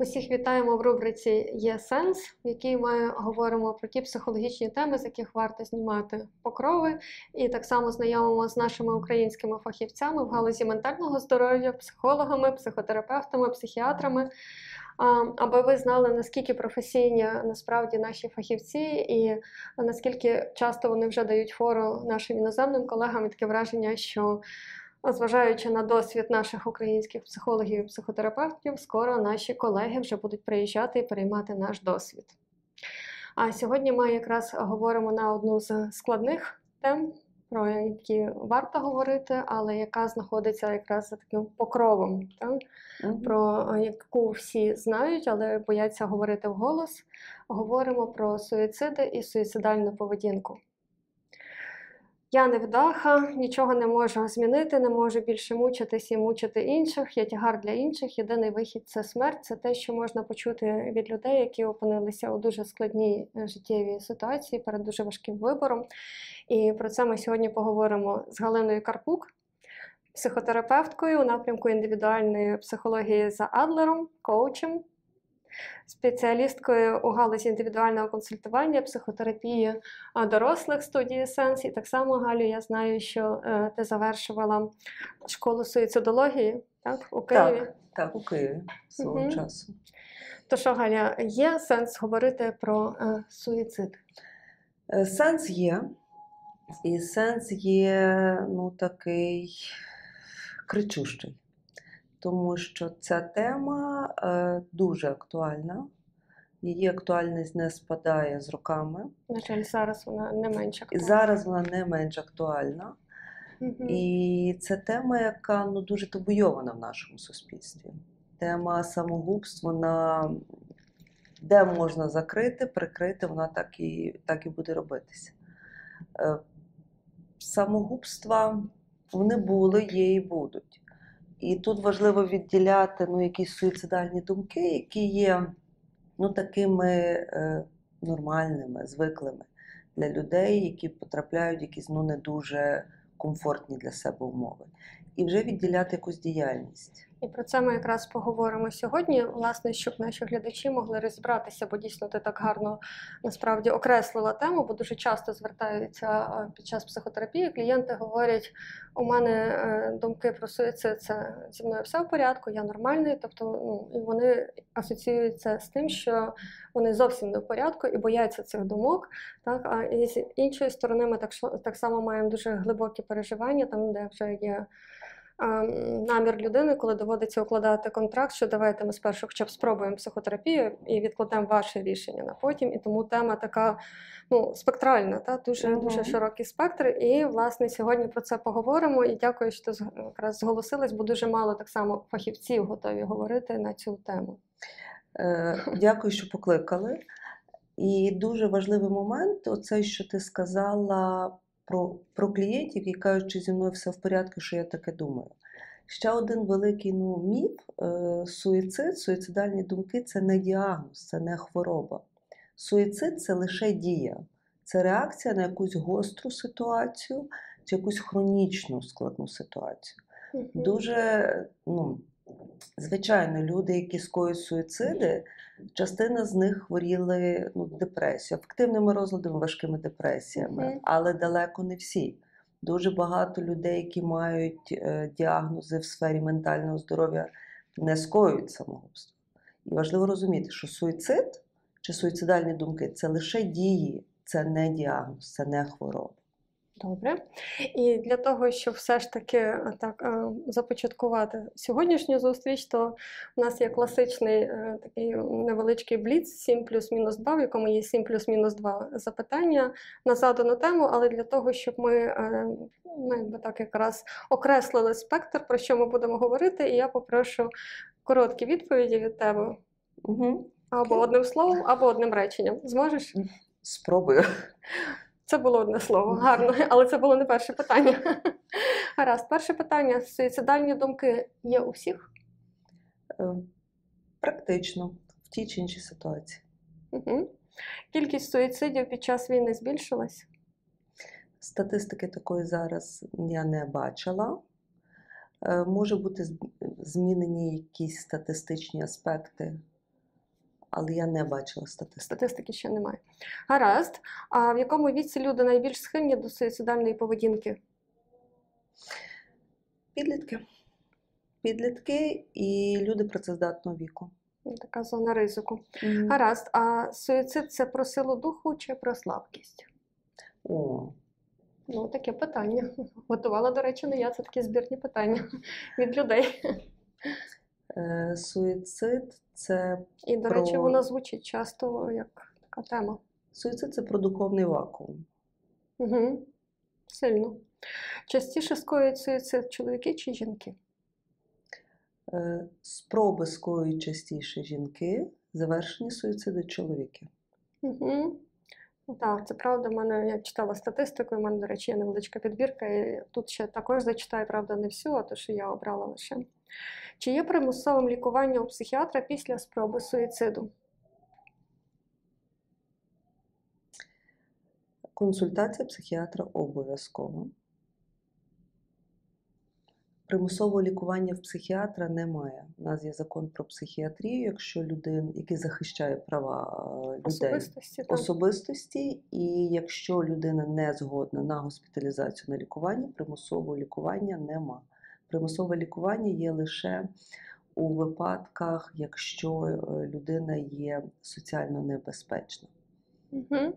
Усіх вітаємо в рубриці Є сенс, в якій ми говоримо про ті психологічні теми, з яких варто знімати покрови, і так само знайомимо з нашими українськими фахівцями в галузі ментального здоров'я, психологами, психотерапевтами, психіатрами. Аби ви знали, наскільки професійні насправді наші фахівці, і наскільки часто вони вже дають фору нашим іноземним колегам, і таке враження, що Зважаючи на досвід наших українських психологів і психотерапевтів, скоро наші колеги вже будуть приїжджати і переймати наш досвід. А сьогодні ми якраз говоримо на одну з складних тем, про які варто говорити, але яка знаходиться якраз за таким покровом, так? Mm-hmm. про яку всі знають, але бояться говорити вголос. Говоримо про суїциди і суїцидальну поведінку. Я невдаха, нічого не можу змінити, не можу більше мучитись і мучити інших. Я тягар для інших. Єдиний вихід це смерть. Це те, що можна почути від людей, які опинилися у дуже складній е, життєвій ситуації перед дуже важким вибором. І про це ми сьогодні поговоримо з Галиною Карпук, психотерапевткою у напрямку індивідуальної психології за Адлером, коучем спеціалісткою у галузі індивідуального консультування, психотерапії дорослих студії Сенс. І так само, Галю, я знаю, що е, ти завершувала школу суїцидології так, у Києві. Так, так, у Києві свого угу. часу. То що, Галя, є сенс говорити про е, суїцид? Е, сенс є. І сенс є ну, такий кричущий тому що ця тема е, дуже актуальна. Її актуальність не спадає з роками. На жаль, зараз вона не менш актуальна. Зараз вона не менш актуальна. Угу. І це тема, яка ну, дуже табуйована в нашому суспільстві. Тема самогубств, вона де можна закрити, прикрити, вона так і так і буде робитися. Е, самогубства вони були, є і будуть. І тут важливо відділяти ну, якісь суїцидальні думки, які є ну, такими е, нормальними, звиклими для людей, які потрапляють в якісь ну, не дуже комфортні для себе умови. І вже відділяти якусь діяльність. І про це ми якраз поговоримо сьогодні, власне, щоб наші глядачі могли розібратися, бо дійсно ти так гарно насправді окреслила тему, бо дуже часто звертаються під час психотерапії. Клієнти говорять: у мене е, думки про суїцид, це зі мною все в порядку, я нормальний. Тобто, ну і вони асоціюються з тим, що вони зовсім не в порядку і бояться цих думок. Так а і з іншої сторони, ми так так само маємо дуже глибокі переживання, там де вже є намір людини, коли доводиться укладати контракт, що давайте ми спершу хоча б спробуємо психотерапію і відкладемо ваше рішення на потім. І тому тема така ну, спектральна, та дуже uh-huh. дуже широкий спектр. І власне сьогодні про це поговоримо. І дякую, що ти якраз зголосилась, бо дуже мало так само фахівців готові говорити на цю тему. Е, дякую, що покликали. І дуже важливий момент, оце, що ти сказала про про клієнтів, які кажуть, що зі мною все в порядку, що я таке думаю. Ще один великий ну, міф е, суїцид, суїцидальні думки це не діагноз, це не хвороба. Суїцид це лише дія, це реакція на якусь гостру ситуацію чи якусь хронічну складну ситуацію. Дуже, ну, звичайно, люди, які скоюють суїциди, Частина з них хворіли ну, депресією, активними розладами, важкими депресіями, mm -hmm. але далеко не всі. Дуже багато людей, які мають е, діагнози в сфері ментального здоров'я, не скоюють самогубство. І важливо розуміти, що суїцид чи суїцидальні думки це лише дії, це не діагноз, це не хвороба. Добре. І для того, щоб все ж таки е, так е, започаткувати сьогоднішню зустріч, то у нас є класичний е, такий невеличкий бліц 7 плюс-мінус 2, в якому є 7 плюс-мінус 2 запитання на задану тему, але для того, щоб ми ну, якби так якраз окреслили спектр, про що ми будемо говорити, і я попрошу короткі відповіді від тебе. Угу. Або одним словом, або одним реченням. Зможеш? Спробую. Це було одне слово, гарно, але це було не перше питання. Гаразд, перше питання: суїцидальні думки є у всіх? Е, практично, в тій чи іншій ситуації. Угу. Кількість суїцидів під час війни збільшилась? Статистики такої зараз я не бачила. Е, може бути змінені якісь статистичні аспекти але я не бачила статистики. Статистики ще немає. Гаразд. А в якому віці люди найбільш схильні до суїцидальної поведінки? Підлітки. Підлітки і люди працездатного віку. Ну, Така зона ризику. Гаразд. А суїцид це про силу духу чи про слабкість? О, Ну, таке питання. Готувала, до речі, не я. Це такі збірні питання від людей. Е, суїцид це І, до речі, Про- воно звучить часто як така тема. суїцид це про духовний вакуум. Угу. Сильно. Частіше скоюють суїцид чоловіки чи жінки? Е, Спроби скоюють частіше жінки, завершені суїциди чоловіки. Угу. Так, це правда. В мене я читала статистику, і в мене, до речі, є невеличка підбірка. І тут ще також зачитаю, правда, не всю, а то, що я обрала лише. Чи є примусовим лікування у психіатра після спроби суїциду? Консультація психіатра обов'язкова. Примусового лікування в психіатра немає. У нас є закон про психіатрію, якщо людина, який захищає права е, людей Особистості? особистості, і якщо людина не згодна на госпіталізацію на лікування, примусового лікування нема. Примусове лікування є лише у випадках, якщо е, людина є соціально небезпечна. Угу.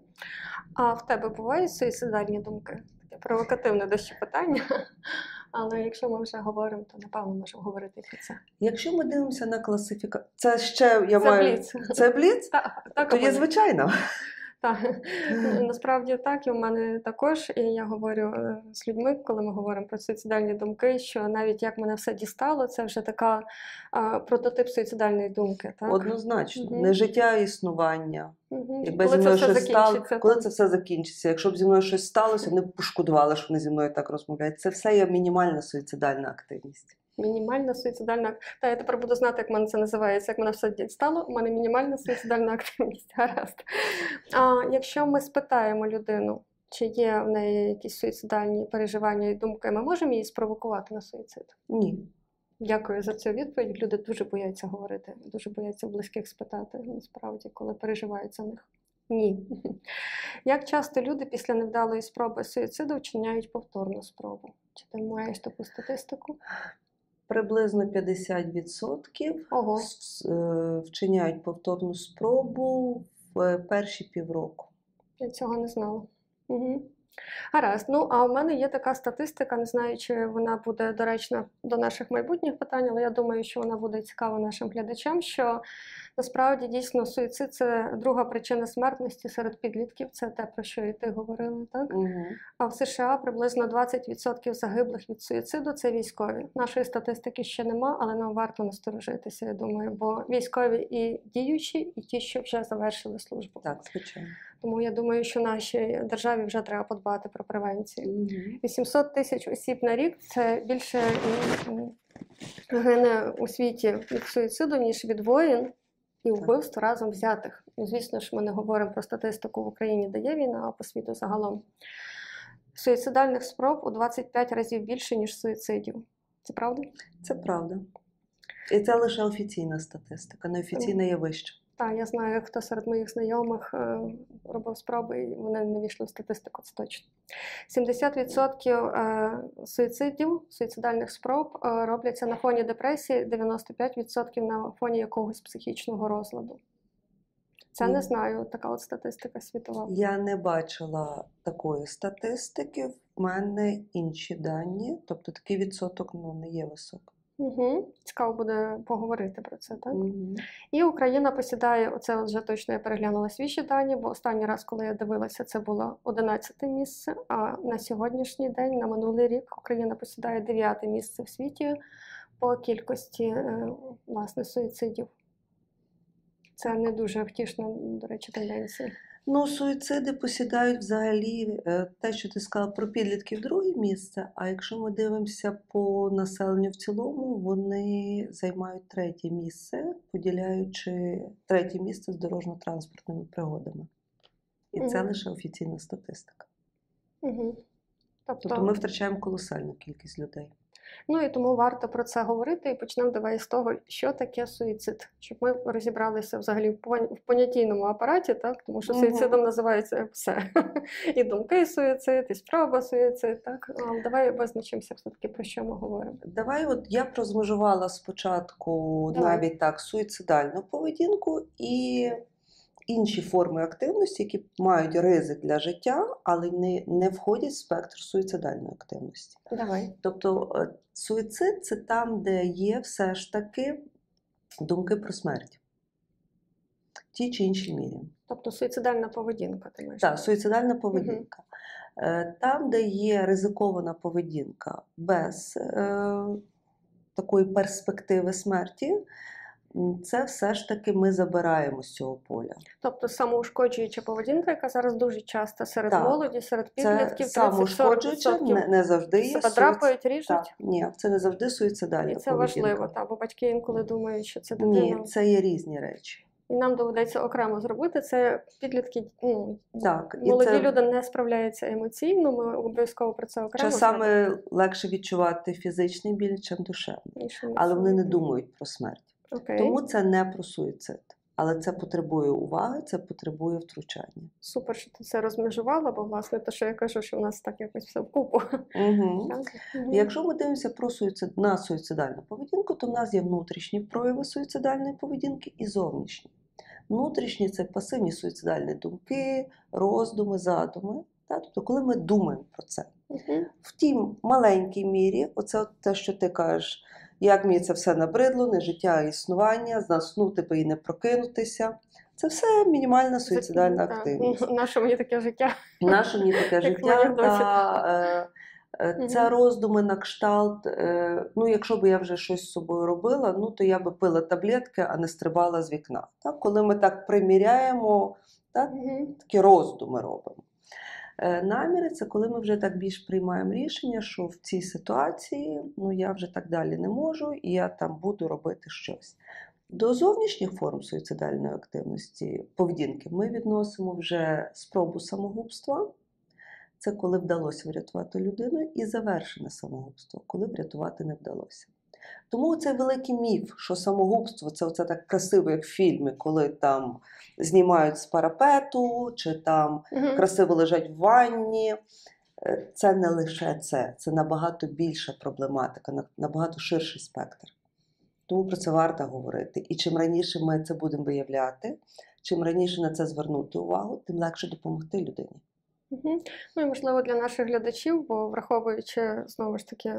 А в тебе бувають суїцидальні думки? Таке провокативне дещо питання. Але якщо ми вже говоримо, то напевно можемо говорити про це. Якщо ми дивимося на класифікацію, це ще я Це маю бліц. це бліц, Так, так, то є звичайно. Так, насправді так, і в мене також. І я говорю е, з людьми, коли ми говоримо про суїцидальні думки, що навіть як мене все дістало, це вже така а, прототип суїцидальної думки. Так? Однозначно, Мгм. не життя, а існування. Мгм. Якби Коли зі це мною все щось стало, коли це все закінчиться. Якщо б зі мною щось сталося, вони б пошкодували, що вони зі мною так розмовляють. Це все є мінімальна суїцидальна активність. Мінімальна суїцидальна. Та я тепер буду знати, як в мене це називається. Як мене все дістало, у мене мінімальна суїцидальна активність. Гаразд. А якщо ми спитаємо людину, чи є в неї якісь суїцидальні переживання і думки, ми можемо її спровокувати на суїцид? Ні. Дякую за цю відповідь. Люди дуже бояться говорити, дуже бояться близьких спитати, насправді, коли переживають за них. Ні. Як часто люди після невдалої спроби суїциду вчиняють повторну спробу? Чи ти маєш таку статистику? Приблизно 50% Ого. е, вчиняють повторну спробу в перші півроку. Я цього не знала. Угу. Гаразд. Ну, а у мене є така статистика, не знаю, чи вона буде доречна до наших майбутніх питань, але я думаю, що вона буде цікава нашим глядачам, що насправді дійсно суїцид це друга причина смертності серед підлітків. Це те, про що і ти говорила, так? Угу. А в США приблизно 20% загиблих від суїциду це військові. Нашої статистики ще нема, але нам варто насторожитися, я думаю, бо військові і діючі, і ті, що вже завершили службу. Так, звичайно. Тому я думаю, що нашій державі вже треба подбати про превенцію. Угу. 800 тисяч осіб на рік це більше гине у світі від суїциду, ніж від воїн і вбивств разом взятих. Ну, звісно ж, ми не говоримо про статистику в Україні, де є війна, а по світу загалом. Суїцидальних спроб у 25 разів більше, ніж суїцидів. Це правда? Це правда. І це лише офіційна статистика. Неофіційна є вища. Так, я знаю, хто серед моїх знайомих е, робив спроби, і вони не війшли в статистику, це точно. 70% е, суїцидів, суїцидальних спроб е, робляться на фоні депресії, 95% на фоні якогось психічного розладу. Це не знаю, така от статистика світова. Я не бачила такої статистики. В мене інші дані, тобто такий відсоток ну, не є високий. Угу. Цікаво буде поговорити про це, так? Мгм. І Україна посідає, оце вже точно я переглянула свіжі дані, бо останній раз, коли я дивилася, це було 11 місце. А на сьогоднішній день, на минулий рік, Україна посідає 9 місце в світі по кількості е, власне суїцидів. Це не дуже втішна, до речі, тенденція. Ну, суїциди посідають взагалі е, те, що ти сказала про підлітків друге місце. А якщо ми дивимося по населенню в цілому, вони займають третє місце, поділяючи третє місце з дорожньо-транспортними пригодами. І це лише офіційна статистика. Угу. Тобто, Тобто ми втрачаємо колосальну кількість людей. Ну і тому варто про це говорити і почнемо давай з того, що таке суїцид, щоб ми розібралися взагалі в пон- понятійному апараті, так тому що суїцидом називається все. І думки суїцид, і спроба суїцид. Так давай визначимося все таки про що ми говоримо. Давай, от я б розмежувала спочатку Давай. навіть так суїцидальну поведінку і інші форми активності, які мають ризик для життя, але не, не входять в спектр суїцидальної активності. Давай. Тобто е, суїцид це там, де є все ж таки думки про смерть. В тій чи іншій мірі. Тобто суїцидальна поведінка, ти маєш. Так, суїцидальна поведінка. Е, Там, де є ризикована поведінка без е, такої перспективи смерті, це все ж таки ми забираємо з цього поля. Тобто самоушкоджуюча поведінка, яка зараз дуже часто серед Так. молоді, серед підлітків, самоушкоджуюче, 30-40% не, не завжди є суїцид- ріжуть. Так, ні, це не завжди суїцидальна І це поведінка. важливо, так, бо батьки інколи думають, що це дитина. Ні, це є різні речі. І нам доведеться окремо зробити. Це підлітки, ну, Так, і молоді це люди не справляються емоційно, ми обов'язково про це окремо часами легше відчувати фізичний біль, чим душевний. Але вони не думають про смерть. Окей, Тому це не про суїцид. Але це потребує уваги, це потребує втручання. супер, що ти це розмежувала, бо власне те, що я кажу, що в нас так якось все вкупу. Угу. Так? Якщо ми дивимося про суїцид, на суїцидальну поведінку, то в нас є внутрішні прояви суїцидальної поведінки і зовнішні. Внутрішні це пасивні суїцидальні думки, роздуми, задуми. Та? Тобто, коли ми думаємо про це. Мгм. В тім маленькій мірі, оце от те, що ти кажеш, як мені це все набридло, не життя, а існування, заснути би і не прокинутися. Це все мінімальна суїцидальна Так. активність. Наше мені таке життя. Наше мені таке життя, та, е, е, це роздуми на кшталт. е, Ну, якщо б я вже щось з собою робила, ну то я би пила таблетки, а не стрибала з вікна. Так? Коли ми так приміряємо, так, такі роздуми робимо. Е, Наміри це коли ми вже так більш приймаємо рішення, що в цій ситуації ну, я вже так далі не можу, і я там буду робити щось. До зовнішніх форм суїцидальної активності поведінки ми відносимо вже спробу самогубства. Це коли вдалося врятувати людину, і завершене самогубство, коли врятувати не вдалося. Тому цей великий міф, що самогубство це оце так красиво, як в фільмі, коли там знімають з парапету, чи там Мгм. красиво лежать в ванні. Е, Це не лише це, це набагато більша проблематика, набагато ширший спектр. Тому про це варто говорити. І чим раніше ми це будемо виявляти, чим раніше на це звернути увагу, тим легше допомогти людині. Мгм. Ну і можливо для наших глядачів, бо враховуючи знову ж таки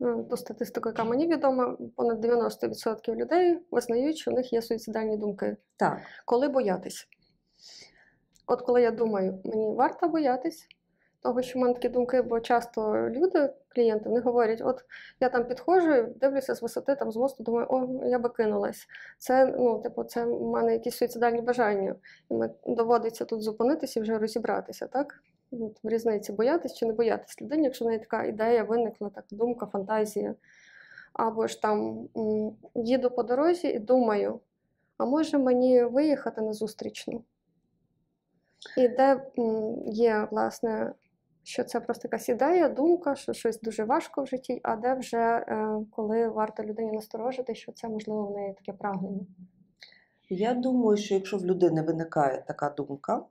ту статистику, яка мені відома, понад 90% людей визнають, що у них є суїцидальні думки. Так, Коли боятись? От коли я думаю, мені варто боятись того, що в мене такі думки, бо часто люди, клієнти, вони говорять: от я там підходжу, дивлюся з висоти там з мосту, думаю, о, я би кинулась. Це, ну, типу, це в мене якісь суїцидальні бажання. І ми доводиться тут зупинитися і вже розібратися, так? От, в різниці боятись чи не боятись людині, якщо в неї така ідея виникла, так, думка, фантазія. Або ж там їду по дорозі і думаю, а може мені виїхати на зустрічну? І де є, власне, що це просто якась ідея, думка, що щось дуже важко в житті, а де вже е, коли варто людині насторожити, що це можливо в неї таке прагнення. я думаю, що якщо в людини виникає така думка,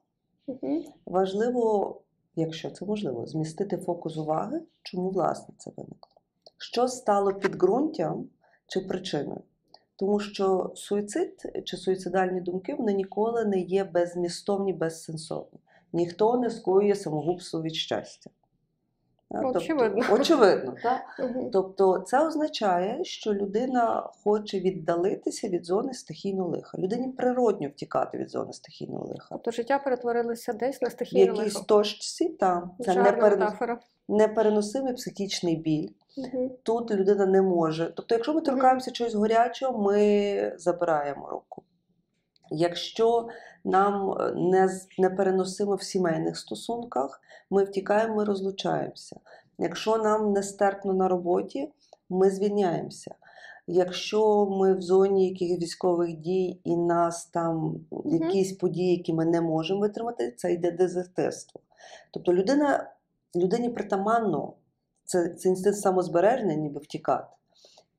Угу. важливо, якщо це можливо, змістити фокус уваги, чому власне це виникло. Що стало підґрунтям чи причиною? Тому що суїцид чи суїцидальні думки вони ніколи не є безмістовні, безсенсовні. Ніхто не скоює самогубство від щастя. Так, тобто- Очевидно. очевидно, так? Угу. Тобто це означає, що людина хоче віддалитися від зони стихійного лиха. Людині природньо втікати від зони стихійного лиха. Тобто життя перетворилося десь на В стихійне якійсь лихо. точці там це неперенос... непереносимий психічний біль. Угу. Тут людина не може. Тобто, якщо ми торкаємося чогось гарячого, ми забираємо руку. Якщо нам е, не, з- непереносимо в сімейних стосунках, ми втікаємо, ми розлучаємося. Якщо нам нестерпно на роботі, ми звільняємося. Якщо ми в зоні якихось військових дій і нас там якісь події, які ми не можемо витримати, це йде дезертирство. Тобто людина, людині притаманно Це, це інстинкт самозбереження, ніби втікати.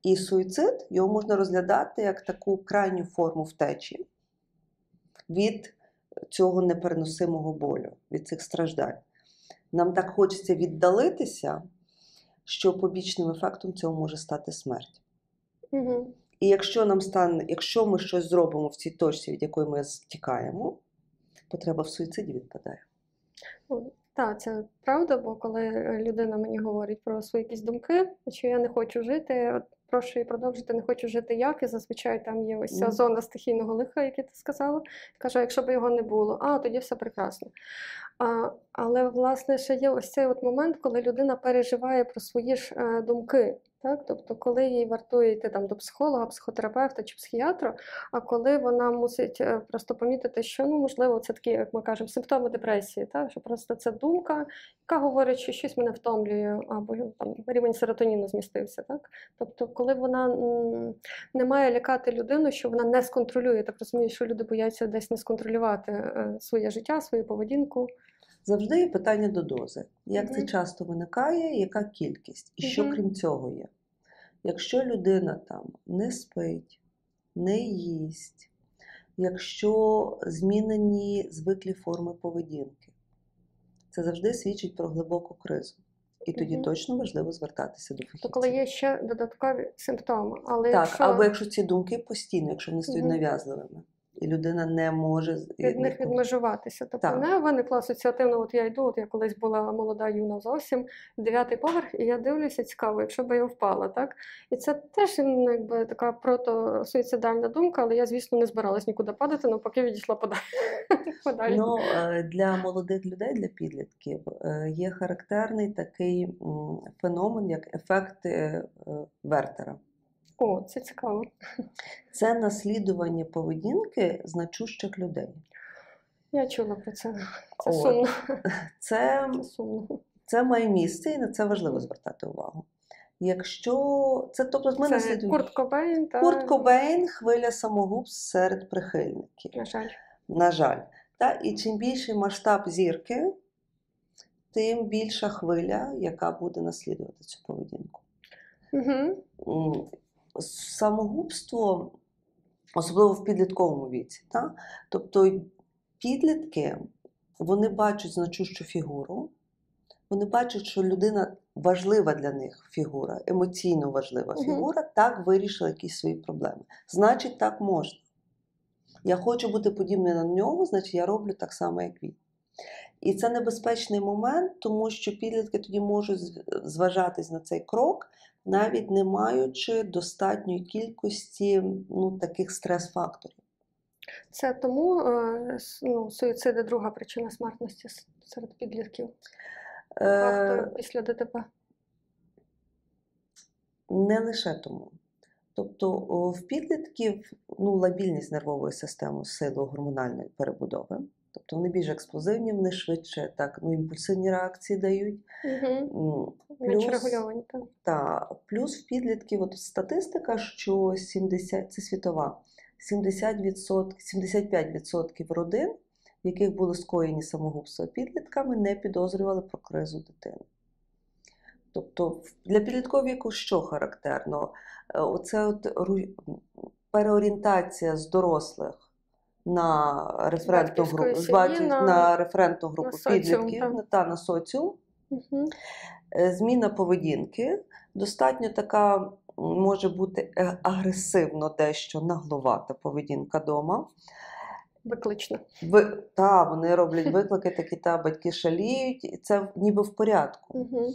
І суїцид його можна розглядати як таку крайню форму втечі від цього непереносимого болю, від цих страждань. Нам так хочеться віддалитися, що побічним ефектом цього може стати смерть. Угу. І якщо нам стане, якщо ми щось зробимо в цій точці, від якої ми втікаємо, потреба в суїциді відпадає. Так, це правда, бо коли людина мені говорить про свої якісь думки, що я не хочу жити, от прошу її продовжити, не хочу жити як, і зазвичай там є ось ця зона стихійного лиха, як ти сказала. Каже, якщо б його не було, а тоді все прекрасно. А, але власне ще є ось цей от момент, коли людина переживає про свої ж е, думки. Так? Тобто, коли їй вартує йти там до психолога, психотерапевта чи психіатра, а коли вона мусить е, просто помітити, що ну можливо це такі, як ми кажемо, симптоми депресії, так? що просто це думка, яка говорить, що щось мене втомлює, або там рівень серотоніну змістився. Так? Тобто, коли вона не має лякати людину, що вона не сконтролює, так розумію, що люди бояться десь не сконтролювати е, своє життя, свою поведінку. Завжди є питання до дози. Як це часто виникає, яка кількість? І що Мгм. крім цього є? Якщо людина там не спить, не їсть, якщо змінені звиклі форми поведінки, це завжди свідчить про глибоку кризу. І тоді Мгм. точно важливо звертатися до То фахівця. коли є ще додаткові симптоми, але Так, якщо або якщо ці думки постійно, якщо вони стають Мгм. нав'язливими, і людина не може від них відмежуватися. Тобто Так. не виникла асоціативно, от я йду, от я колись була молода юна зовсім, дев'ятий поверх, і я дивлюся, цікаво, якщо б я впала, так? І це теж ну, якби така протосуїцидальна думка, але я, звісно, не збиралась нікуди падати, навпаки відійшла подалі. подалі. Ну, е, для молодих людей, для підлітків, е, є характерний такий феномен, як ефект е, Вертера. О, це цікаво. Це наслідування поведінки значущих людей. Я чула про це. Це От. сумно. Це, Це сумно. це має місце, і на це важливо звертати увагу. Якщо це, тобто, ми Це наслідуємо Курт Кобейн та Курт Кобейн, хвиля самогубств серед прихильників. на жаль. На жаль. Та, і чим більший масштаб зірки, тим більша хвиля, яка буде наслідувати цю поведінку. Угу. Самогубство, особливо в підлітковому віці. Та? Тобто підлітки вони бачать значущу фігуру, вони бачать, що людина важлива для них фігура, емоційно важлива Мгм. фігура, так вирішила якісь свої проблеми. Значить, так можна. Я хочу бути подібною на нього, значить я роблю так само, як він. І це небезпечний момент, тому що підлітки тоді можуть зважатись на цей крок, навіть не маючи достатньої кількості ну, таких стрес-факторів. Це тому е, ну, суїциди друга причина смертності серед підлітків. Е, після ДТП. не лише тому. Тобто в підлітків ну, лабільність нервової системи в силу гормональної перебудови. Тобто вони більш експлозивні, вони швидше так, ну, імпульсивні реакції дають. Угу. Плюс- регульовані. Так. Та плюс в підлітків от статистика, що 70, це світова, 70%, 75% родин, в яких були скоєні самогубства підлітками, не підозрювали про кризу дитини. Тобто для підліткового віку що характерно? Е, Оце от переорієнтація з дорослих на референтну групу, з на- на референтну групу соціум, підлітків так. та на соціум. Угу. Зміна поведінки достатньо така може бути е, агресивно дещо нагловата поведінка вдома. Виклично. Ви, та, вони роблять виклики, такі та батьки шаліють, і це ніби в порядку. Угу.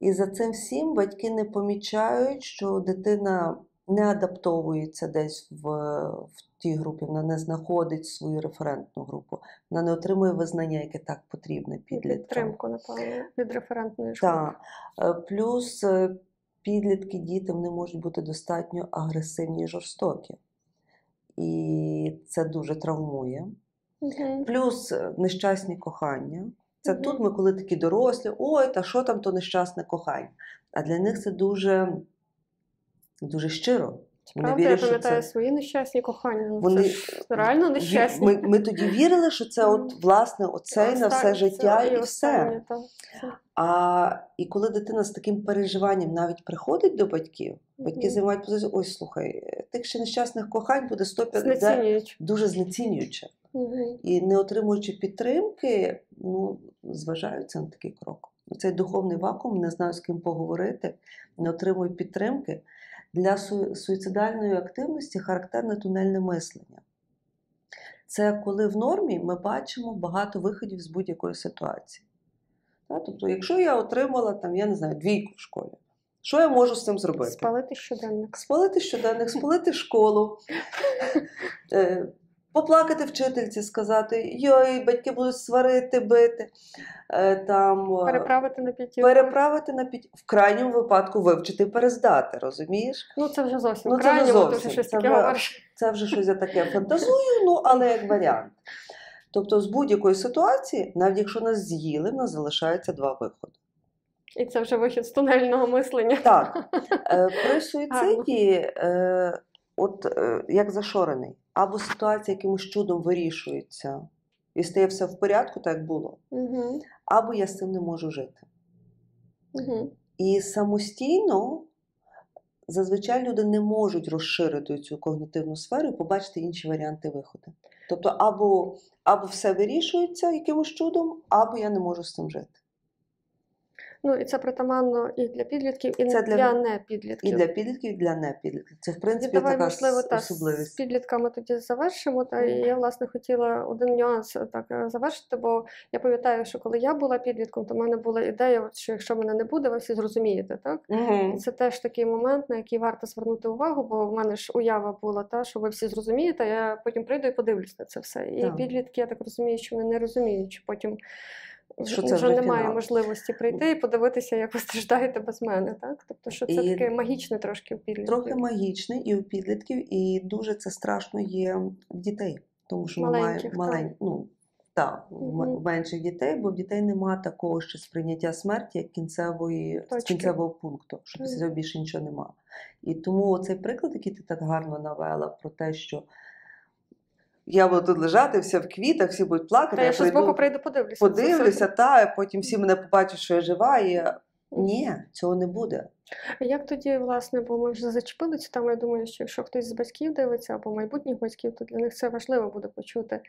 І за цим всім батьки не помічають, що дитина не адаптовується десь в, в тій групі, вона не знаходить свою референтну групу, вона не отримує визнання, яке так потрібне підліткам. Підтримку, напевно, від референтної школи. Так. Е, Плюс е, підлітки, діти вони можуть бути достатньо агресивні і жорстокі. І це дуже травмує. Угу. Плюс е, нещасні кохання. Це Мгм. тут ми, коли такі дорослі, ой, та що там то нещасне кохання. А для них це дуже, дуже щиро. Правда, я вірять, що пам'ятаю це свої нещасні кохання. Ну, Вони- це ж реально нещасні. Ми, ми тоді вірили, що це от власне оцей на все життя це і все. А і коли дитина з таким переживанням навіть приходить до батьків, батьки Мгм. займають позицію, ой, слухай, тих ще нещасних кохань буде 150, дуже знецінююче. Мгм. І не отримуючи підтримки, ну, зважаються на такий крок. Цей духовний вакуум, не знаю з ким поговорити, не отримують підтримки. Для су- суїцидальної активності характерне тунельне мислення. Це коли в нормі ми бачимо багато виходів з будь-якої ситуації. Тобто, якщо я отримала там, я не знаю, двійку в школі, що я можу з цим зробити? Спалити щоденник. Спалити щоденник, спалити школу, е, поплакати вчительці, сказати, йой, батьки будуть сварити, бити, е, там, е, Переправити на п'ятірку. переправити на п'ять, в крайньому випадку вивчити і перездати, розумієш? Ну це вже зовсім Ну, це вже крайньому, ти зовсім. вже щось Це вже- Це вже щось я таке фантазую, ну але як варіант. Тобто, з будь-якої ситуації, навіть якщо нас з'їли, в нас залишається два виходи. І це вже вихід з тунельного мислення. Так, е, при суїциді, от як зашорений, або ситуація якимось чудом вирішується і стає все в порядку, так як було, Угу. або я з цим не можу жити. Угу. І самостійно зазвичай люди не можуть розширити цю когнітивну сферу і побачити інші варіанти виходу. Тобто, або, або все вирішується якимось чудом, або я не можу з цим жити. Ну і це притаманно і для підлітків, і Це для, для- непідлітків. І для підлітків, і для непідлітків. Це, в І принципі, давай, така можливо, та, з підлітками тоді завершимо. Та і я власне хотіла один нюанс е, так е, завершити, бо я пам'ятаю, що коли я була підлітком, то в мене була ідея, що якщо мене не буде, ви всі зрозумієте, так? І Угу. це теж такий момент, на який варто звернути увагу, бо в мене ж уява була та, що ви всі зрозумієте, я потім прийду і подивлюсь на це все. І Так. підлітки, я так розумію, що вони не розуміють, що потім Що це вже немає фінал. можливості прийти і подивитися, як ви страждаєте без мене. Так? Тобто, що це І таке магічне трошки в підлітків. Трохи магічний і у підлітків, і дуже це страшно є в дітей. Тому що Маленьких, маємо малень... ну, Мгм. в менших дітей, бо в дітей немає такого ще сприйняття смерті, як кінцевої, Точки. кінцевого пункту, що після цього більше нічого немає. І тому цей приклад, який ти так гарно навела, про те, що я буду тут лежати, вся в квітах, всі будуть плакати. Та я ще збоку прийду, прийду подивлюся. все. подивлюся, та, потім всі мене побачать, що я жива, і ні, цього не буде. А Як тоді, власне, бо ми вже зачепили цю тему, я думаю, що якщо хтось з батьків дивиться або майбутніх батьків, то для них це важливо буде почути.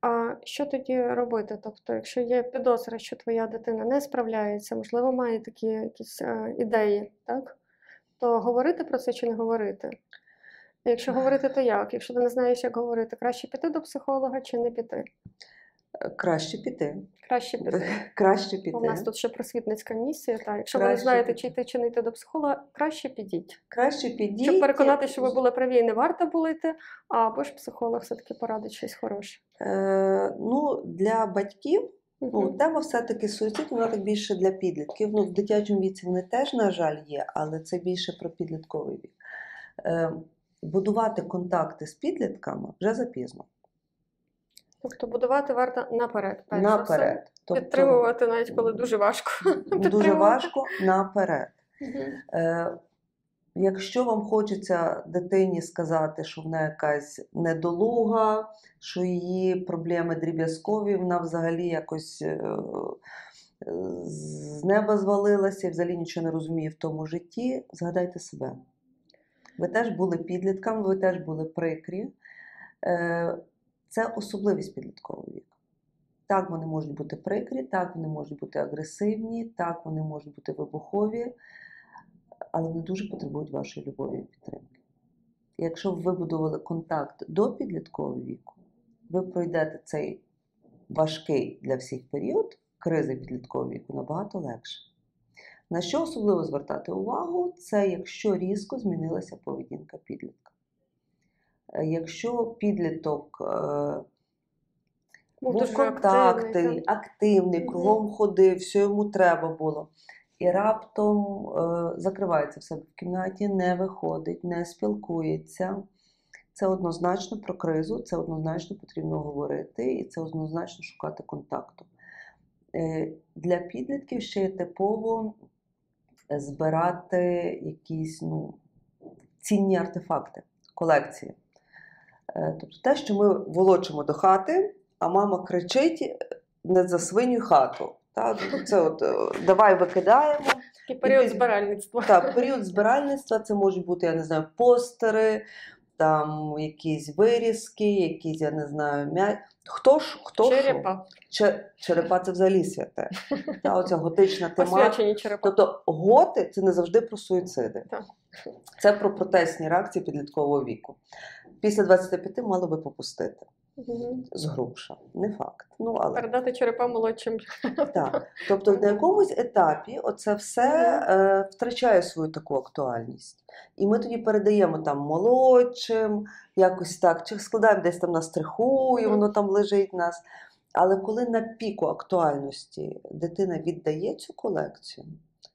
А що тоді робити? Тобто, якщо є підозра, що твоя дитина не справляється, можливо, має такі якісь е, ідеї, так? То говорити про це чи не говорити? Якщо говорити, то як? Якщо ти не знаєш, як говорити, краще піти до психолога чи не піти? Е, Краще піти. Краще піти. Краще піти. В нас тут ще просвітницька місія. Та якщо ви не знаєте, чи йти, чи не йти до психолога, краще підіть. Краще підіть. Щоб переконати, що ви були праві і не варто було йти, або ж психолог все-таки порадить щось хороше. Е, ну, для батьків ну, тема все-таки суїцид, вона так більше для підлітків. Ну, в дитячому віці вони теж, на жаль, є, але це більше про підлітковий вік. Е, будувати контакти з підлітками вже запізно. Тобто будувати варто наперед. перш за все. Тобто, Підтримувати навіть коли дуже важко. дуже важко наперед. Е, Якщо вам хочеться дитині сказати, що вона якась недолуга, що її проблеми дріб'язкові, вона взагалі якось е, з неба звалилася і взагалі нічого не розуміє в тому житті, згадайте себе. Ви теж були підлітками, ви теж були прикрі. Е, Це особливість підліткового віку. Так, вони можуть бути прикрі, так, вони можуть бути агресивні, так, вони можуть бути вибухові але вони дуже потребують вашої любові і підтримки. Якщо ви вибудували контакт до підліткового віку, ви пройдете цей важкий для всіх період кризи підліткового віку набагато легше. На що особливо звертати увагу, це якщо різко змінилася поведінка підлітка. Е, Якщо підліток е, Був був контактний, активний, активний, Мгм. кругом ходив, все йому треба було. І раптом е, закривається в себе в кімнаті, не виходить, не спілкується. Це однозначно про кризу, це однозначно потрібно говорити, і це однозначно шукати контакту. Для підлітків ще є типово збирати якісь ну, цінні артефакти, колекції. Е, Тобто те, що ми волочимо до хати, а мама кричить не не засвинюй хату. Та? Тобто Це от е, давай викидаємо. Такий період збиральництва. Так, період збиральництва це можуть бути, я не знаю, постери, там якісь вирізки, якісь, я не знаю, м'я... Хто ж, хто? Черепа. Че- Черепа це взагалі святе. Та, оця готична тема. Черепа. Тобто готи це не завжди про суїциди. Так. Це про протестні реакції підліткового віку. Після 25 мало би попустити З груша. Не факт. Ну, але Передати черепа молодшим. так. Тобто на якомусь етапі оце все е, втрачає свою таку актуальність. І ми тоді передаємо там молодшим, якось так, чи складаємо десь там на стриху, і воно там лежить нас. Але коли на піку актуальності дитина віддає цю колекцію,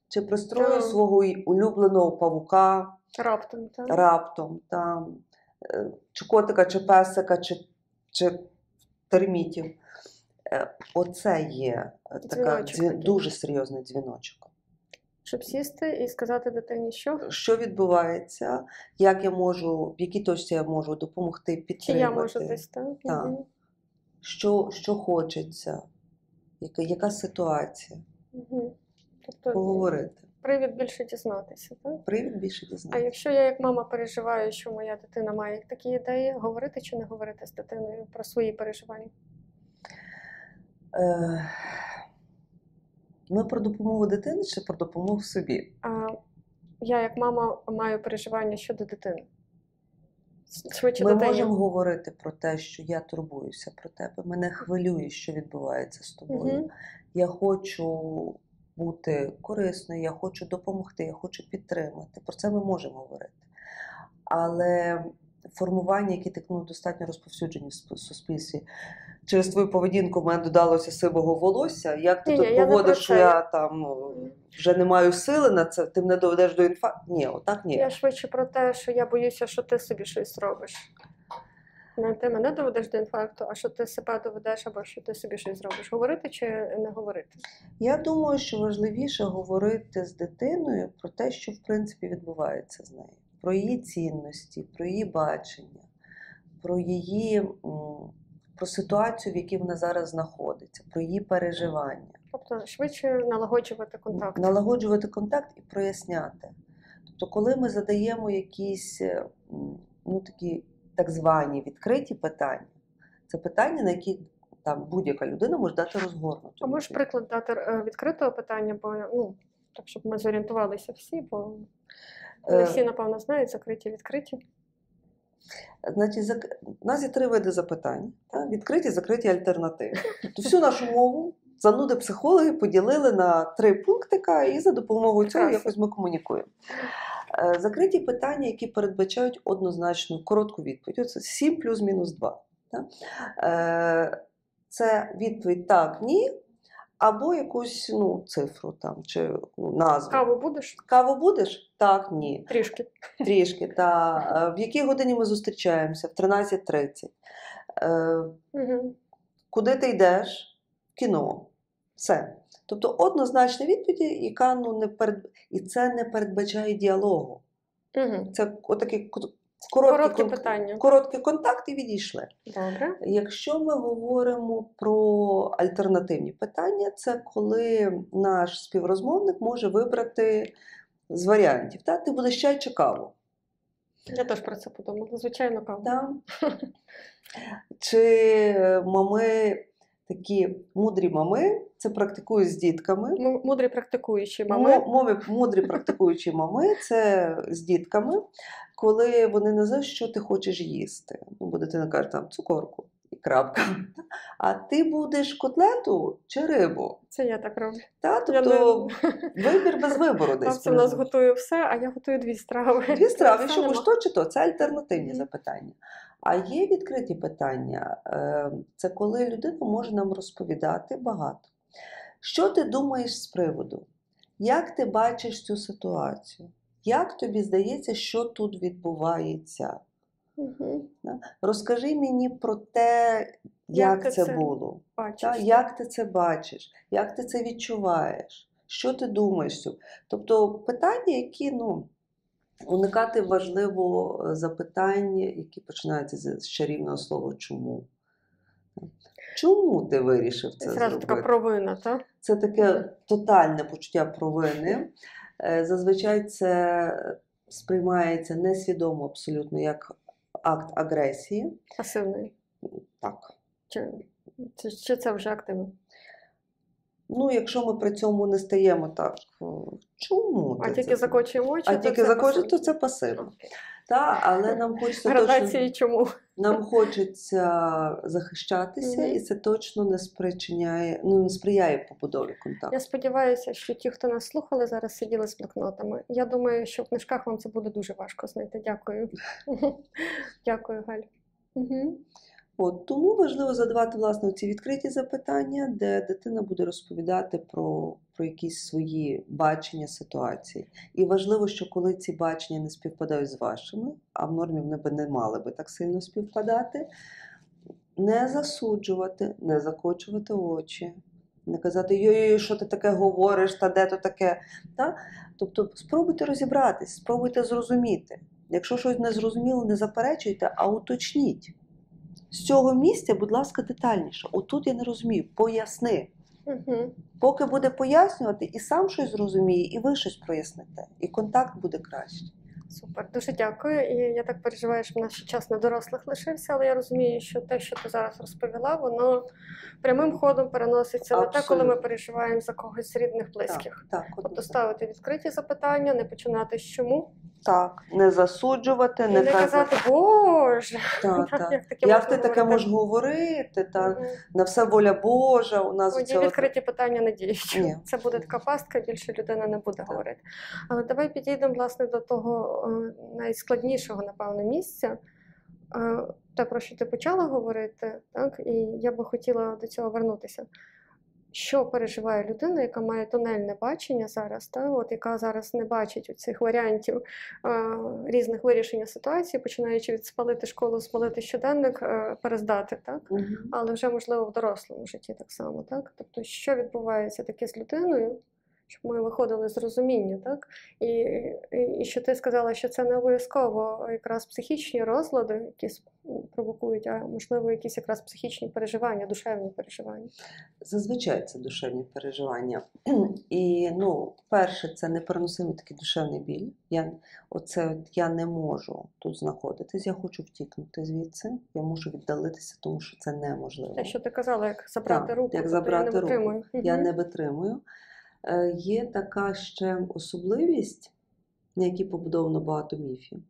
чи пристроює свого улюбленого павука Раптом. Так. раптом, там, е, чи котика, чи песика, чи, чи термітів. Е, Оце є е, така Дзвіночок дуже серйозний дзвіночок. Щоб сісти і сказати дитині, що Що відбувається, як я можу, в якій точці я можу допомогти чи я можу десь так. Так. Мгм. що, що хочеться, яка, яка ситуація, Мгм. Тобто поговорити. Привід більше дізнатися, так? Привід більше дізнатися. А якщо я як мама переживаю, що моя дитина має такі ідеї, говорити чи не говорити з дитиною про свої переживання? Е, Ми про допомогу дитині чи про допомогу собі? А я як мама маю переживання щодо дитини. Швидше Ми дитині. можемо говорити про те, що я турбуюся про тебе. Мене хвилює, що відбувається з тобою. Мгм. Я хочу бути корисною, я хочу допомогти, я хочу підтримати. Про це ми можемо говорити. Але формування, які так ну, достатньо розповсюджені в суспільстві. Через твою поведінку в мене додалося сивого волосся. Як ти Ні-ні, тут поводиш, що я там вже не маю сили на це, ти мене доведеш до інфаркту? Ні, отак ні. Я швидше про те, що я боюся, що ти собі щось зробиш. Не ти мене доведеш до інфаркту, а що ти себе доведеш, або що ти собі щось зробиш. Говорити чи не говорити? Я думаю, що важливіше говорити з дитиною про те, що в принципі відбувається з нею, про її цінності, про її бачення, про її про ситуацію, в якій вона зараз знаходиться, про її переживання, Тобто швидше налагоджувати контакт. налагоджувати контакт і проясняти. Тобто, коли ми задаємо якісь е, ну, такі так звані відкриті питання, це питання, на які там будь-яка людина може дати розгорнуту. А можеш приклад дати е, відкритого питання, бо ну так, щоб ми зорієнтувалися всі, бо не Е, всі, напевно, знають, закриті відкриті. Значить, зак... у нас є три види запитань: та? відкриті, закриті, альтернативи. Тобто всю нашу мову зануди психологи поділили на три пунктика, і за допомогою цього Прекрасно. якось ми комунікуємо. Е, Закриті питання, які передбачають однозначну коротку відповідь. Оце 7 плюс-мінус 2. Е, Це відповідь так, ні, або якусь ну, цифру там, чи ну, назву. Каву будеш? Каву будеш? Так, ні. Трішки. Трішки. Та е, в якій годині ми зустрічаємося? В 13.30. Е, Угу. Куди ти йдеш? В кіно. Все. Тобто однозначна відповідь, яка ну не перед... і це не передбачає діалогу. Угу. Це отакі ко- короткі, Короткі кон- питання. короткі контакти і відійшли. Добре. Якщо ми говоримо про альтернативні питання, це коли наш співрозмовник може вибрати з варіантів. Та? Ти будеш чай чи каву? Я теж про це подумала. Звичайно, каву. Да. Чи е, мами, такі мудрі мами, це практикують з дітками. Мудрі практикуючі мами. Мови, мудрі практикуючі мами це з дітками, коли вони не знають, що ти хочеш їсти. Ну, бо дитина каже, там цукорку і крапка. А ти будеш котлету чи рибу? Це я так роблю. Та? Я Тобто вибір без вибору десь. Бабця в нас готує все, а я готую дві страви. Дві страви, що будеш то чи то, це альтернативні Мгм. запитання. А є відкриті питання. Е, Це коли людина може нам розповідати багато. Що ти думаєш з приводу? Як ти бачиш цю ситуацію? Як тобі здається, що тут відбувається? Мгм. Розкажи мені про те, Як як, це це було. Бачиш. Та, як ти це бачиш? Як ти це відчуваєш? Що ти думаєш? Тобто питання, які ну, Уникати важливо е, запитань, які починаються з з чарівного слова чому. Чому ти вирішив це Зразу зробити? така провина, так? Це таке тотальне почуття провини. Е, Зазвичай це сприймається несвідомо абсолютно як акт агресії. Пасивний. Так. Чи, чи, чи це вже активно? Ну, якщо ми при цьому не стаємо так, чому А тільки закочуємо очі, А то тільки це закочує, пасивно. то це пасивно. Окей. Та, але нам хочеться точно, чому? Нам хочеться захищатися, і це точно не спричиняє, ну не сприяє побудові контакту. Я сподіваюся, що ті, хто нас слухали, зараз сиділи з блокнотами. Я думаю, що в книжках вам це буде дуже важко знайти. Дякую. Дякую, Галь. От тому важливо задавати власне ці відкриті запитання, де дитина буде розповідати про, про якісь свої бачення ситуації. І важливо, що коли ці бачення не співпадають з вашими, а в нормі вони би не мали би так сильно співпадати, не засуджувати, не закочувати очі, не казати йой, що ти таке говориш, та де то таке. Та? Тобто спробуйте розібратись, спробуйте зрозуміти. Якщо щось не зрозуміло, не заперечуйте, а уточніть. З цього місця, будь ласка, детальніше. Отут я не розумію, поясни. Угу. Поки буде пояснювати, і сам щось зрозуміє, і ви щось проясните, і контакт буде краще. Супер, дуже дякую. І я так переживаю, що наш час на дорослих лишився, але я розумію, що те, що ти зараз розповіла, воно прямим ходом переноситься на те, коли ми переживаємо за когось з рідних близьких. Так, от Тобто ставити відкриті запитання, не починати з чому, так, не засуджувати, не, не казати Боже, Так, як так. таке Як можна ти таке можеш говорити? Так, Мгм. на все воля Божа. У нас оце от- відкриті питання не діють. Ні. Це буде така пастка, більше людина не буде говорити. Але давай підійдемо власне до того найскладнішого, напевно, місця. Е, Те, про що ти почала говорити, так? і я би хотіла до цього вернутися. Що переживає людина, яка має тунельне бачення зараз, та, от, яка зараз не бачить у цих варіантів е, різних вирішення ситуації, починаючи від спалити школу, спалити щоденник, е, перездати, так? Мгм. але вже можливо в дорослому житті так само, так? Тобто, що відбувається таке з людиною, щоб ми виходили з розуміння, так? І, і, і що ти сказала, що це не обов'язково якраз психічні розлади, які провокують, а можливо, якісь якраз психічні переживання, душевні переживання. Зазвичай це душевні переживання. І ну, перше, це непереносимий такий душевний біль. Я, оце от я не можу тут знаходитись, я хочу втікнути звідси, я мушу віддалитися, тому що це неможливо. Те, що ти казала, як забрати Так, руку, як тобто забрати я не руку. витримую. Я не витримую. Е, Є така ще особливість, на якій побудовано багато міфів.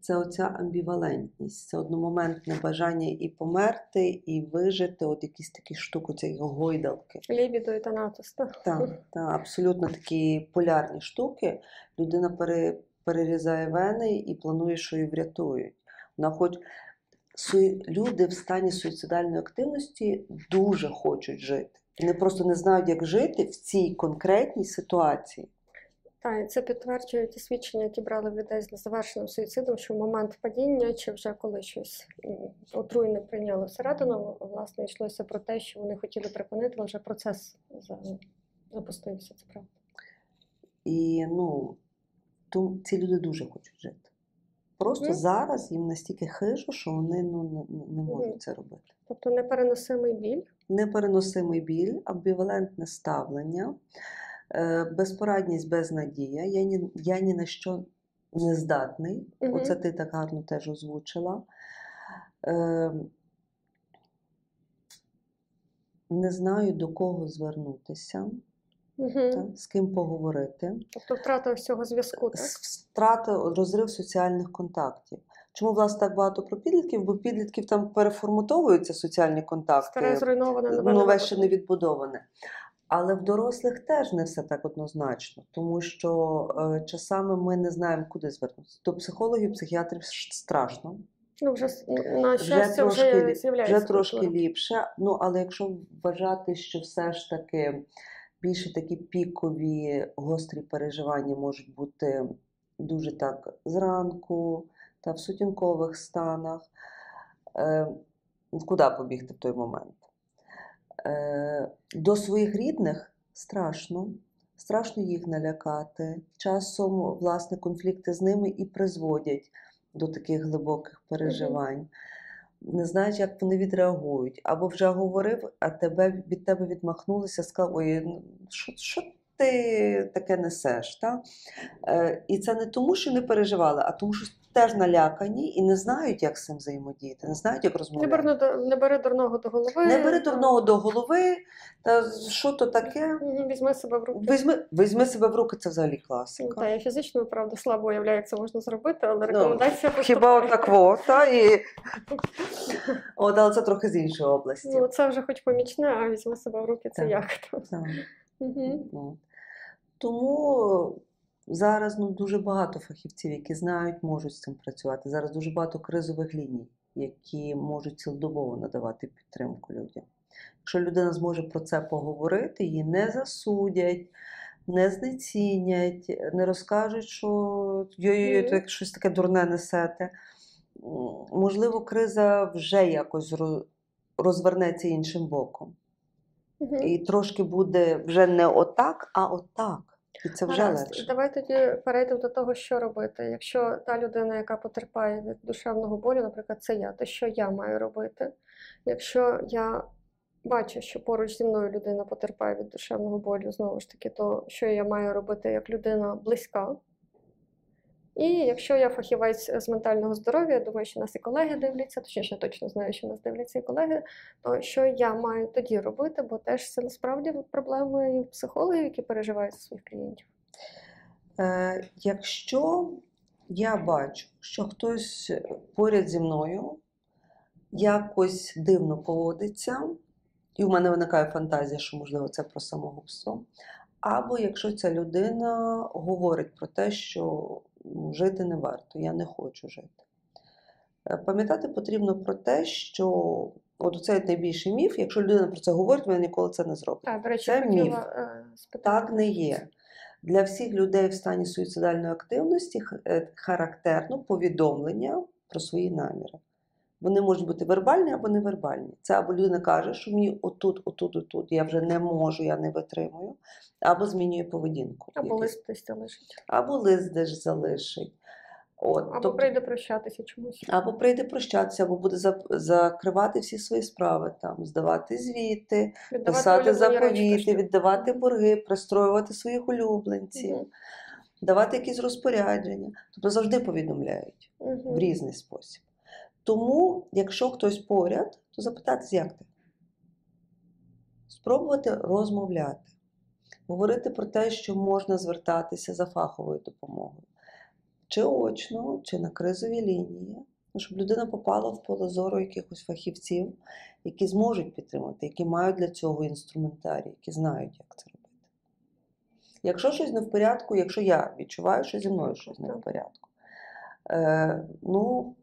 Це оця амбівалентність, це одномоментне бажання і померти, і вижити, от якісь такі штуки, як гойдалки. Лібідо і танатос, так? Так, так, абсолютно такі полярні штуки. Людина пере, перерізає вени і планує, що її врятують. Вона хоч люди в стані суїцидальної активності дуже хочуть жити. Вони просто не знають, як жити в цій конкретній ситуації. Так, і це підтверджують ті свідчення, які брали людей з незавершеним суїцидом, що в момент падіння, чи вже коли щось отруєне прийняли всередину, власне, йшлося про те, що вони хотіли припинити, але вже процес запустився, це правда. І ну, то ці люди дуже хочуть жити. Просто Мгм. зараз їм настільки хижо, що вони ну, не, не можуть це робити. Тобто непереносимий біль, непереносимий біль, амбівалентне ставлення, е, безпорадність, безнадія. Я ні, я ні на що не здатний. Мгм. Оце ти так гарно теж озвучила. Е, Не знаю, до кого звернутися, угу. та, з ким поговорити. тобто втрата всього зв'язку, так? Втрата, розрив соціальних контактів. Чому, власне, так багато про підлітків? Бо підлітків там переформатовуються соціальні контакти. Старе зруйноване, нове нове ще не відбудоване. Але в дорослих теж не все так однозначно, тому що е, часами ми не знаємо, куди звернутися. До психологів, психіатрів страшно, Ну, вже на вже трошки, вже вже трошки ліпше. Ну, але якщо вважати, що все ж таки більше такі пікові гострі переживання можуть бути дуже так зранку та в сутінкових станах, е, куди побігти в той момент? Е, до своїх рідних страшно, страшно їх налякати. Часом, власне, конфлікти з ними і призводять до таких глибоких переживань. Не знаєш, як вони відреагують. Або вже говорив, а тебе від тебе відмахнулися, сказав, ой, ну, що, що ти таке несеш? Та? Е, і це не тому, що не переживали, а тому, що теж налякані і не знають, як з цим взаємодіяти, не знають, як Не розмовляти. бери, до- не бери дурного до голови. Не бери дурного до голови, та що то таке? Візьми себе в руки. Візьми, візьми себе в руки, це взагалі Ну, класика. Та я фізично, правда, слабо уявляю, як це можна зробити, але Ну, рекомендація Хіба поступає. отак во, та, і... От, але це трохи з іншої області. Ну, це вже хоч помічне, а візьми себе в руки, це Так. як то. Так. Мгм. Тому зараз ну, дуже багато фахівців, які знають, можуть з цим працювати. Зараз дуже багато кризових ліній, які можуть цілодобово надавати підтримку людям. Якщо людина зможе про це поговорити, її не засудять, не знецінять, не розкажуть, що то як щось таке дурне несете. Можливо, криза вже якось розвернеться іншим боком. Мгм. І трошки буде вже не отак, а отак. І це вже Гаразд. легше. Давай тоді перейдемо до того, що робити. Якщо та людина, яка потерпає від душевного болю, наприклад, це я, то що я маю робити? Якщо я бачу, що поруч зі мною людина потерпає від душевного болю, знову ж таки, то що я маю робити як людина близька? І якщо я фахівець з ментального здоров'я, я думаю, що нас і колеги дивляться, точніше, я точно знаю, що нас дивляться і колеги, то що я маю тоді робити, бо теж це насправді проблеми психологів, які переживають за своїх клієнтів. Е, якщо я бачу, що хтось поряд зі мною якось дивно поводиться, і в мене виникає фантазія, що, можливо, це про самогубство. Або якщо ця людина говорить про те, що жити не варто, я не хочу жити. Е, Пам'ятати потрібно про те, що от цей найбільший міф, якщо людина про це говорить, вона ніколи це не зробить. Так, до речі, Це хотіла міф. е, спитати. Так не є. Для всіх людей в стані суїцидальної активності е, характерно повідомлення про свої наміри. Вони можуть бути вербальні або невербальні. Це або людина каже, що мені отут, отут, отут, я вже не можу, я не витримую, або змінює поведінку. Або лист десь залишить. або лист десь залишить. От, Або тобто- прийде прощатися чомусь. або прийде прощатися, або буде зап- закривати всі свої справи, там, здавати звіти, Віддавати писати заповіти, віддавати борги, пристроювати своїх улюбленців, Мгм. давати якісь розпорядження. Тобто завжди повідомляють Мгм. в різний спосіб. Тому, якщо хтось поряд, то запитатись, як ти? Спробувати розмовляти, говорити про те, що можна звертатися за фаховою допомогою, чи очно, чи на кризовій лінії, ну, щоб людина попала в поле зору якихось фахівців, які зможуть підтримати, які мають для цього інструментарій, які знають, як це робити. Якщо щось не в порядку, якщо я відчуваю, що зі мною щось не в порядку, е, ну,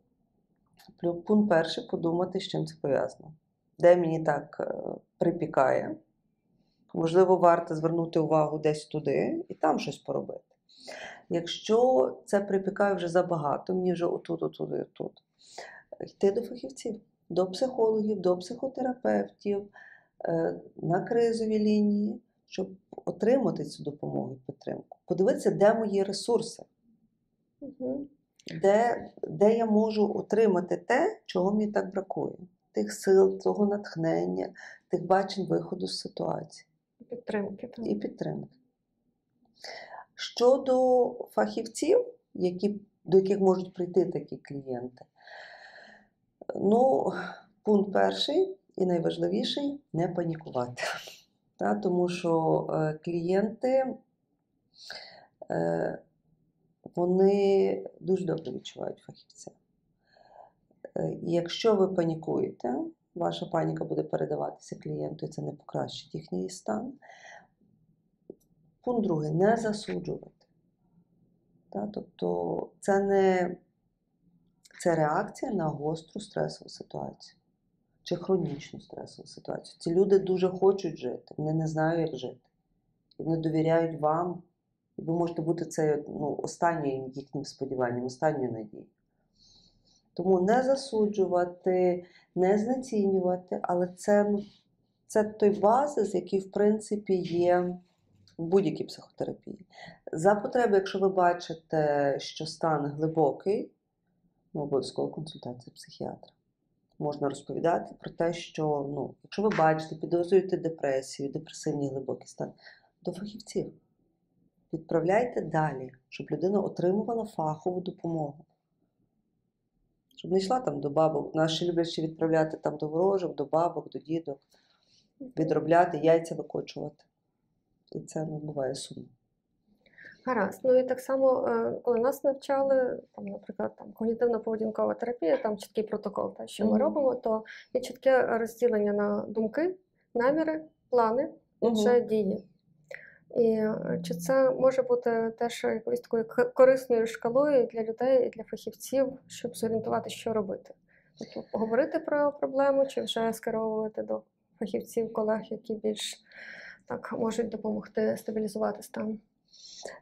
пункт перший подумати, з чим це пов'язано. Де мені так е, припікає. Можливо, варто звернути увагу десь туди і там щось поробити. Якщо це припікає вже забагато, мені вже отут, отут і отут, йти до фахівців, до психологів, до психотерапевтів, е, на кризові лінії, щоб отримати цю допомогу і підтримку. Подивитися, де мої ресурси, Мгм. Де, де я можу отримати те, чого мені так бракує. Тих сил, того натхнення, тих бачень виходу з ситуації І Підтримки. так. і підтримки. Щодо фахівців, які, до яких можуть прийти такі клієнти, ну, пункт перший і найважливіший не панікувати. Та, тому що е, клієнти е, вони дуже добре відчувають фахівця. Е, якщо ви панікуєте, ваша паніка буде передаватися клієнту, і це не покращить їхній стан. Пункт другий не засуджувати. Та, тобто це не це реакція на гостру стресову ситуацію чи хронічну стресову ситуацію. Ці люди дуже хочуть жити, вони не знають, як жити. І вони довіряють вам, і ви можете бути це ну, останнім їхнім сподіванням, останньою надією. Тому не засуджувати, не знецінювати, але це, ну, це той базис, який, в принципі, є в будь-якій психотерапії. За потреби, якщо ви бачите, що стан глибокий, ну, обов'язково консультація психіатра. Можна розповідати про те, що ну, якщо ви бачите, підозрюєте депресію, депресивний глибокий стан, до фахівців. Відправляйте далі, щоб людина отримувала фахову допомогу. Щоб не йшла там до бабок. Наші люблять ще відправляти там до ворожок, до бабок, до дідок, відробляти, яйця викочувати. І це ну, буває сумно. Гаразд. Ну і так само, е, коли нас навчали, там, наприклад, там когнітивно-поведінкова терапія, там чіткий протокол, те, що ми робимо, то є чітке розділення на думки, наміри, плани і Мгм. вже дії. І е, чи це може бути теж якоюсь такою корисною шкалою для людей і для фахівців, щоб зорієнтувати, що робити? Тобто поговорити про проблему, чи вже скеровувати до фахівців, колег, які більш так можуть допомогти стабілізувати стан?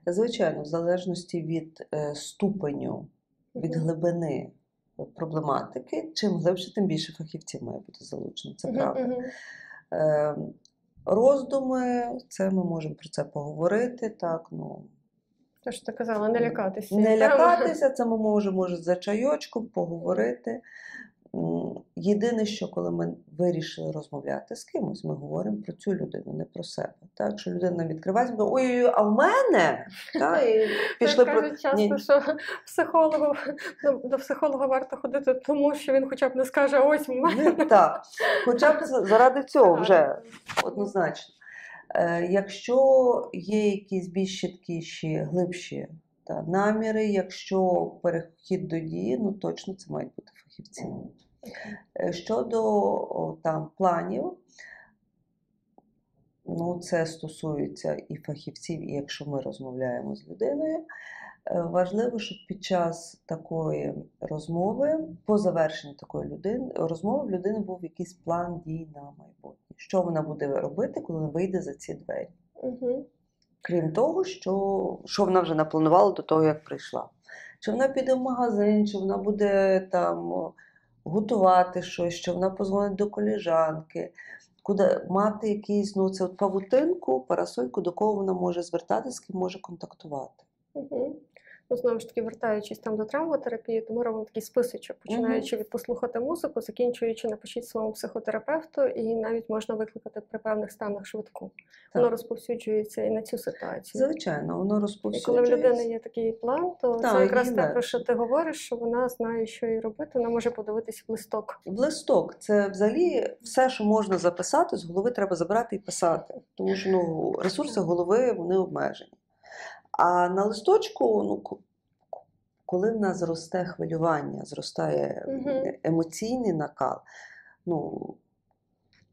Звичайно, в залежності від е, ступеню, від глибини проблематики, чим глибше, тим більше фахівців має бути залучено. Це правда. Роздуми, це ми можемо про це поговорити. Так, ну, Те, що ти казала, не лякатися. Не лякатися, це ми можемо може, за чайочком поговорити. Єдине, що коли ми вирішили розмовляти з кимось, ми говоримо про цю людину, не про себе. Так, що людина відкривається, каже, ой, а в мене? Так, і пішли про кажуть часто, Ні, що психологу, до, до психолога варто ходити, тому що він хоча б не скаже, ось в мене. так. Хоча б заради цього вже однозначно. Е, Якщо є якісь більш чіткіші, глибші та, наміри, якщо перехід до дії, ну точно це мають бути фахівці. Е, Щодо там, планів, ну, це стосується і фахівців, і якщо ми розмовляємо з людиною, е, важливо, щоб під час такої розмови, по завершенні такої людини, розмови в людини був якийсь план дій на майбутнє. Що вона буде робити, коли вийде за ці двері? Мгм. Крім того, що, що вона вже напланувала до того, як прийшла. Чи вона піде в магазин, чи вона буде там готувати щось, чи вона позвонить до коліжанки, куди мати якийсь, ну це от павутинку, парасольку, до кого вона може звертатися, з ким може контактувати. Мгм. Ну, знову ж таки, вертаючись там до травматерапії, то ми робимо такий списочок, починаючи від послухати музику, закінчуючи напишіть своєму психотерапевту, і навіть можна викликати при певних станах швидку. Воно Так. розповсюджується і на цю ситуацію. Звичайно, воно І коли в людини є такий план, то Так, це якраз те, про що ти говориш, що вона знає, що їй робити, вона може подивитись в листок. В листок це взагалі все, що можна записати, з голови треба забирати і писати. Тому що ну, ресурси голови вони обмежені. А на листочку, ну, коли в нас зросте хвилювання, зростає емоційний накал, ну,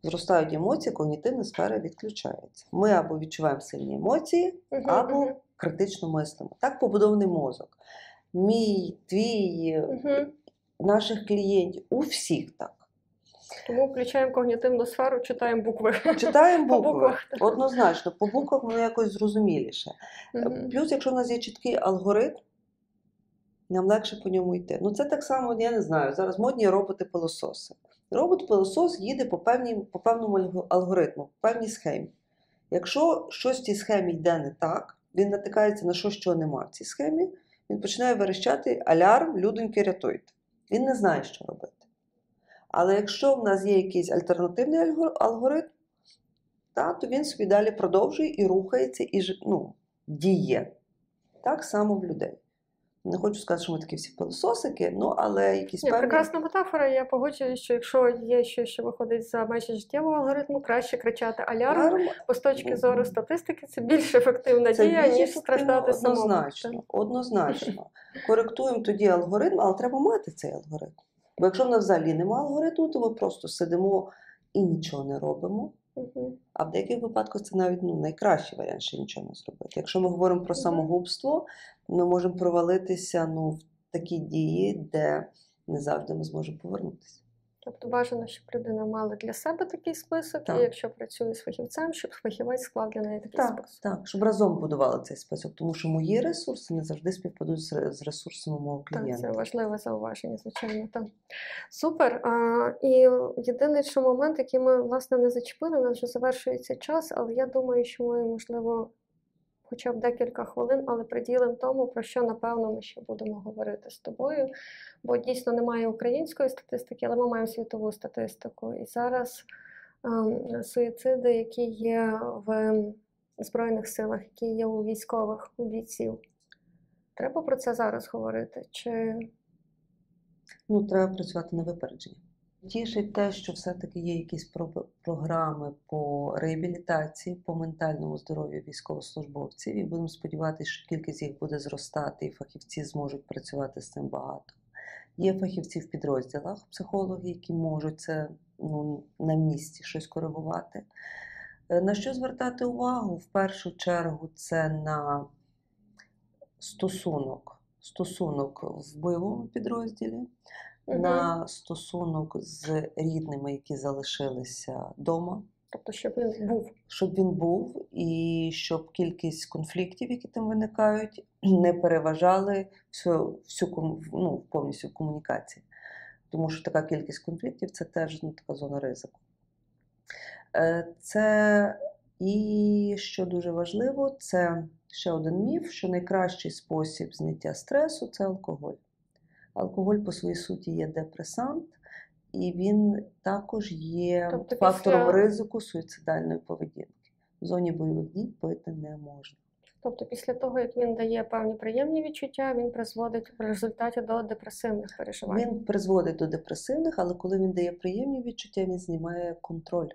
зростають емоції, когнітивна сфера відключається. Ми або відчуваємо сильні емоції, або критично мислимо. Так побудований мозок. Мій, твій, наших клієнтів, у всіх так. Тому включаємо когнітивну сферу, читаємо букви. Читаємо По буквах. Однозначно, по буквах воно якось зрозуміліше. Мгм. Плюс, якщо в нас є чіткий алгоритм, нам легше по ньому йти. Ну, це так само, я не знаю. Зараз модні роботи-пилососи. Робот-пилосос їде по, певній, по певному алгоритму, по певній схемі. Якщо щось в цій схемі йде не так, він натикається на щось, що нема в цій схемі, він починає верещати алярм, людоньки, рятуйте. Він не знає, що робити. Але якщо в нас є якийсь альтернативний алгоритм, та, то він собі далі продовжує і рухається, і ну, діє. Так само в людей. Не хочу сказати, що ми такі всі пилососики, ну, але якісь Ні, певні... прекрасна метафора. Я погоджуюсь, що якщо є щось, що виходить за межі життєвого алгоритму, краще кричати алярм. Алярм Бо з точки зору статистики це більш ефективна це дія, більш ніж страждати самому. однозначно, однозначно. Коректуємо тоді алгоритм, але треба мати цей алгоритм. Бо якщо в нас взагалі немає алгоритму, то ми просто сидимо і нічого не робимо. А в деяких випадках це навіть ну, найкращий варіант, ще нічого не зробити. Якщо ми говоримо про самогубство, ми можемо провалитися ну, в такі дії, де не завжди ми зможемо повернутися. Тобто бажано, щоб людина мала для себе такий список, Так. і якщо працює з фахівцем, щоб фахівець склав для неї такий Так, список. так, щоб разом будували цей список, тому що мої ресурси не завжди співпадуть з ресурсами мого Так, клієнта. це важливе зауваження, звичайно. Так. Супер. А, і єдиний що момент, який ми власне не зачепили, у нас вже завершується час, але я думаю, що ми, можливо, хоча б декілька хвилин, але приділимо тому, про що напевно ми ще будемо говорити з тобою. Бо дійсно немає української статистики, але ми маємо світову статистику. І зараз ем, суїциди, які є в Збройних силах, які є у військових у бійців. Треба про це зараз говорити? Чи Ну, треба працювати на випередження. Тішить те, що все-таки є якісь програми по реабілітації, по ментальному здоров'ю військовослужбовців, і будемо сподіватися, що кількість їх буде зростати, і фахівці зможуть працювати з цим багато. Є фахівці в підрозділах, психологи, які можуть це ну, на місці щось коригувати. Е, На що звертати увагу? В першу чергу це на стосунок, стосунок в бойовому підрозділі, Мгм. на стосунок з рідними, які залишилися вдома, тобто, щоб він був? щоб він був, і щоб кількість конфліктів, які там виникають, не переважали всю, всю ну, повністю комунікації. Тому що така кількість конфліктів це теж ну, така зона ризику. Е, Це і що дуже важливо, це ще один міф, що найкращий спосіб зняття стресу це алкоголь. Алкоголь по своїй суті є депресант, і він також є Тобто фактором після- ризику суїцидальної поведінки. В зоні бойових дій пити не можна. Тобто, після того, як він дає певні приємні відчуття, він призводить в результаті до депресивних переживань. Він призводить до депресивних, але коли він дає приємні відчуття, він знімає контроль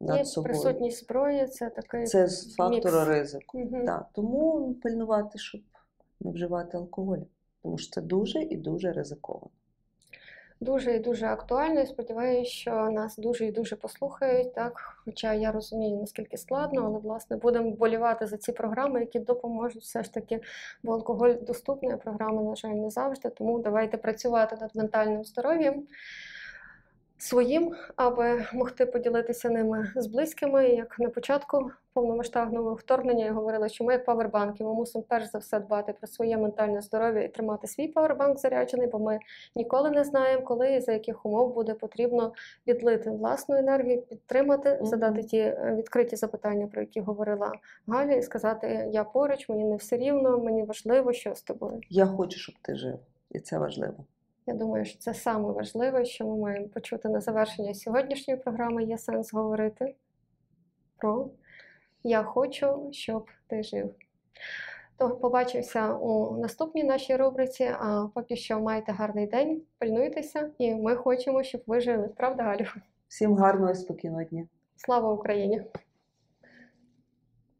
над собою. присутність зброї це такий Це мікс. ризику. Мгм. Так, тому пильнувати, щоб не вживати алкоголь, тому що це дуже і дуже ризиковано. дуже і дуже актуально. І сподіваюся, що нас дуже і дуже послухають. Так, хоча я розумію, наскільки складно, але власне будемо болівати за ці програми, які допоможуть все ж таки, бо алкоголь доступний, а програми, на жаль, не завжди. Тому давайте працювати над ментальним здоров'ям. Своїм, аби могти поділитися ними з близькими. Як на початку повномасштабного вторгнення я говорила, що ми як павербанки, ми мусимо перш за все дбати про своє ментальне здоров'я і тримати свій павербанк заряджений, бо ми ніколи не знаємо, коли і за яких умов буде потрібно відлити власну енергію, підтримати, задати ті е, відкриті запитання, про які говорила Галя, і сказати: Я поруч, мені не все рівно, мені важливо, що з тобою. Я хочу, щоб ти жив, і це важливо. Я думаю, що це саме важливе, що ми маємо почути на завершення сьогоднішньої програми. Є сенс говорити про Я хочу, щоб ти жив. То побачимося у наступній нашій рубриці. А поки що майте гарний день, пильнуйтеся, і ми хочемо, щоб ви жили. Правда, Галю? Всім гарного і спокійного дня. Слава Україні!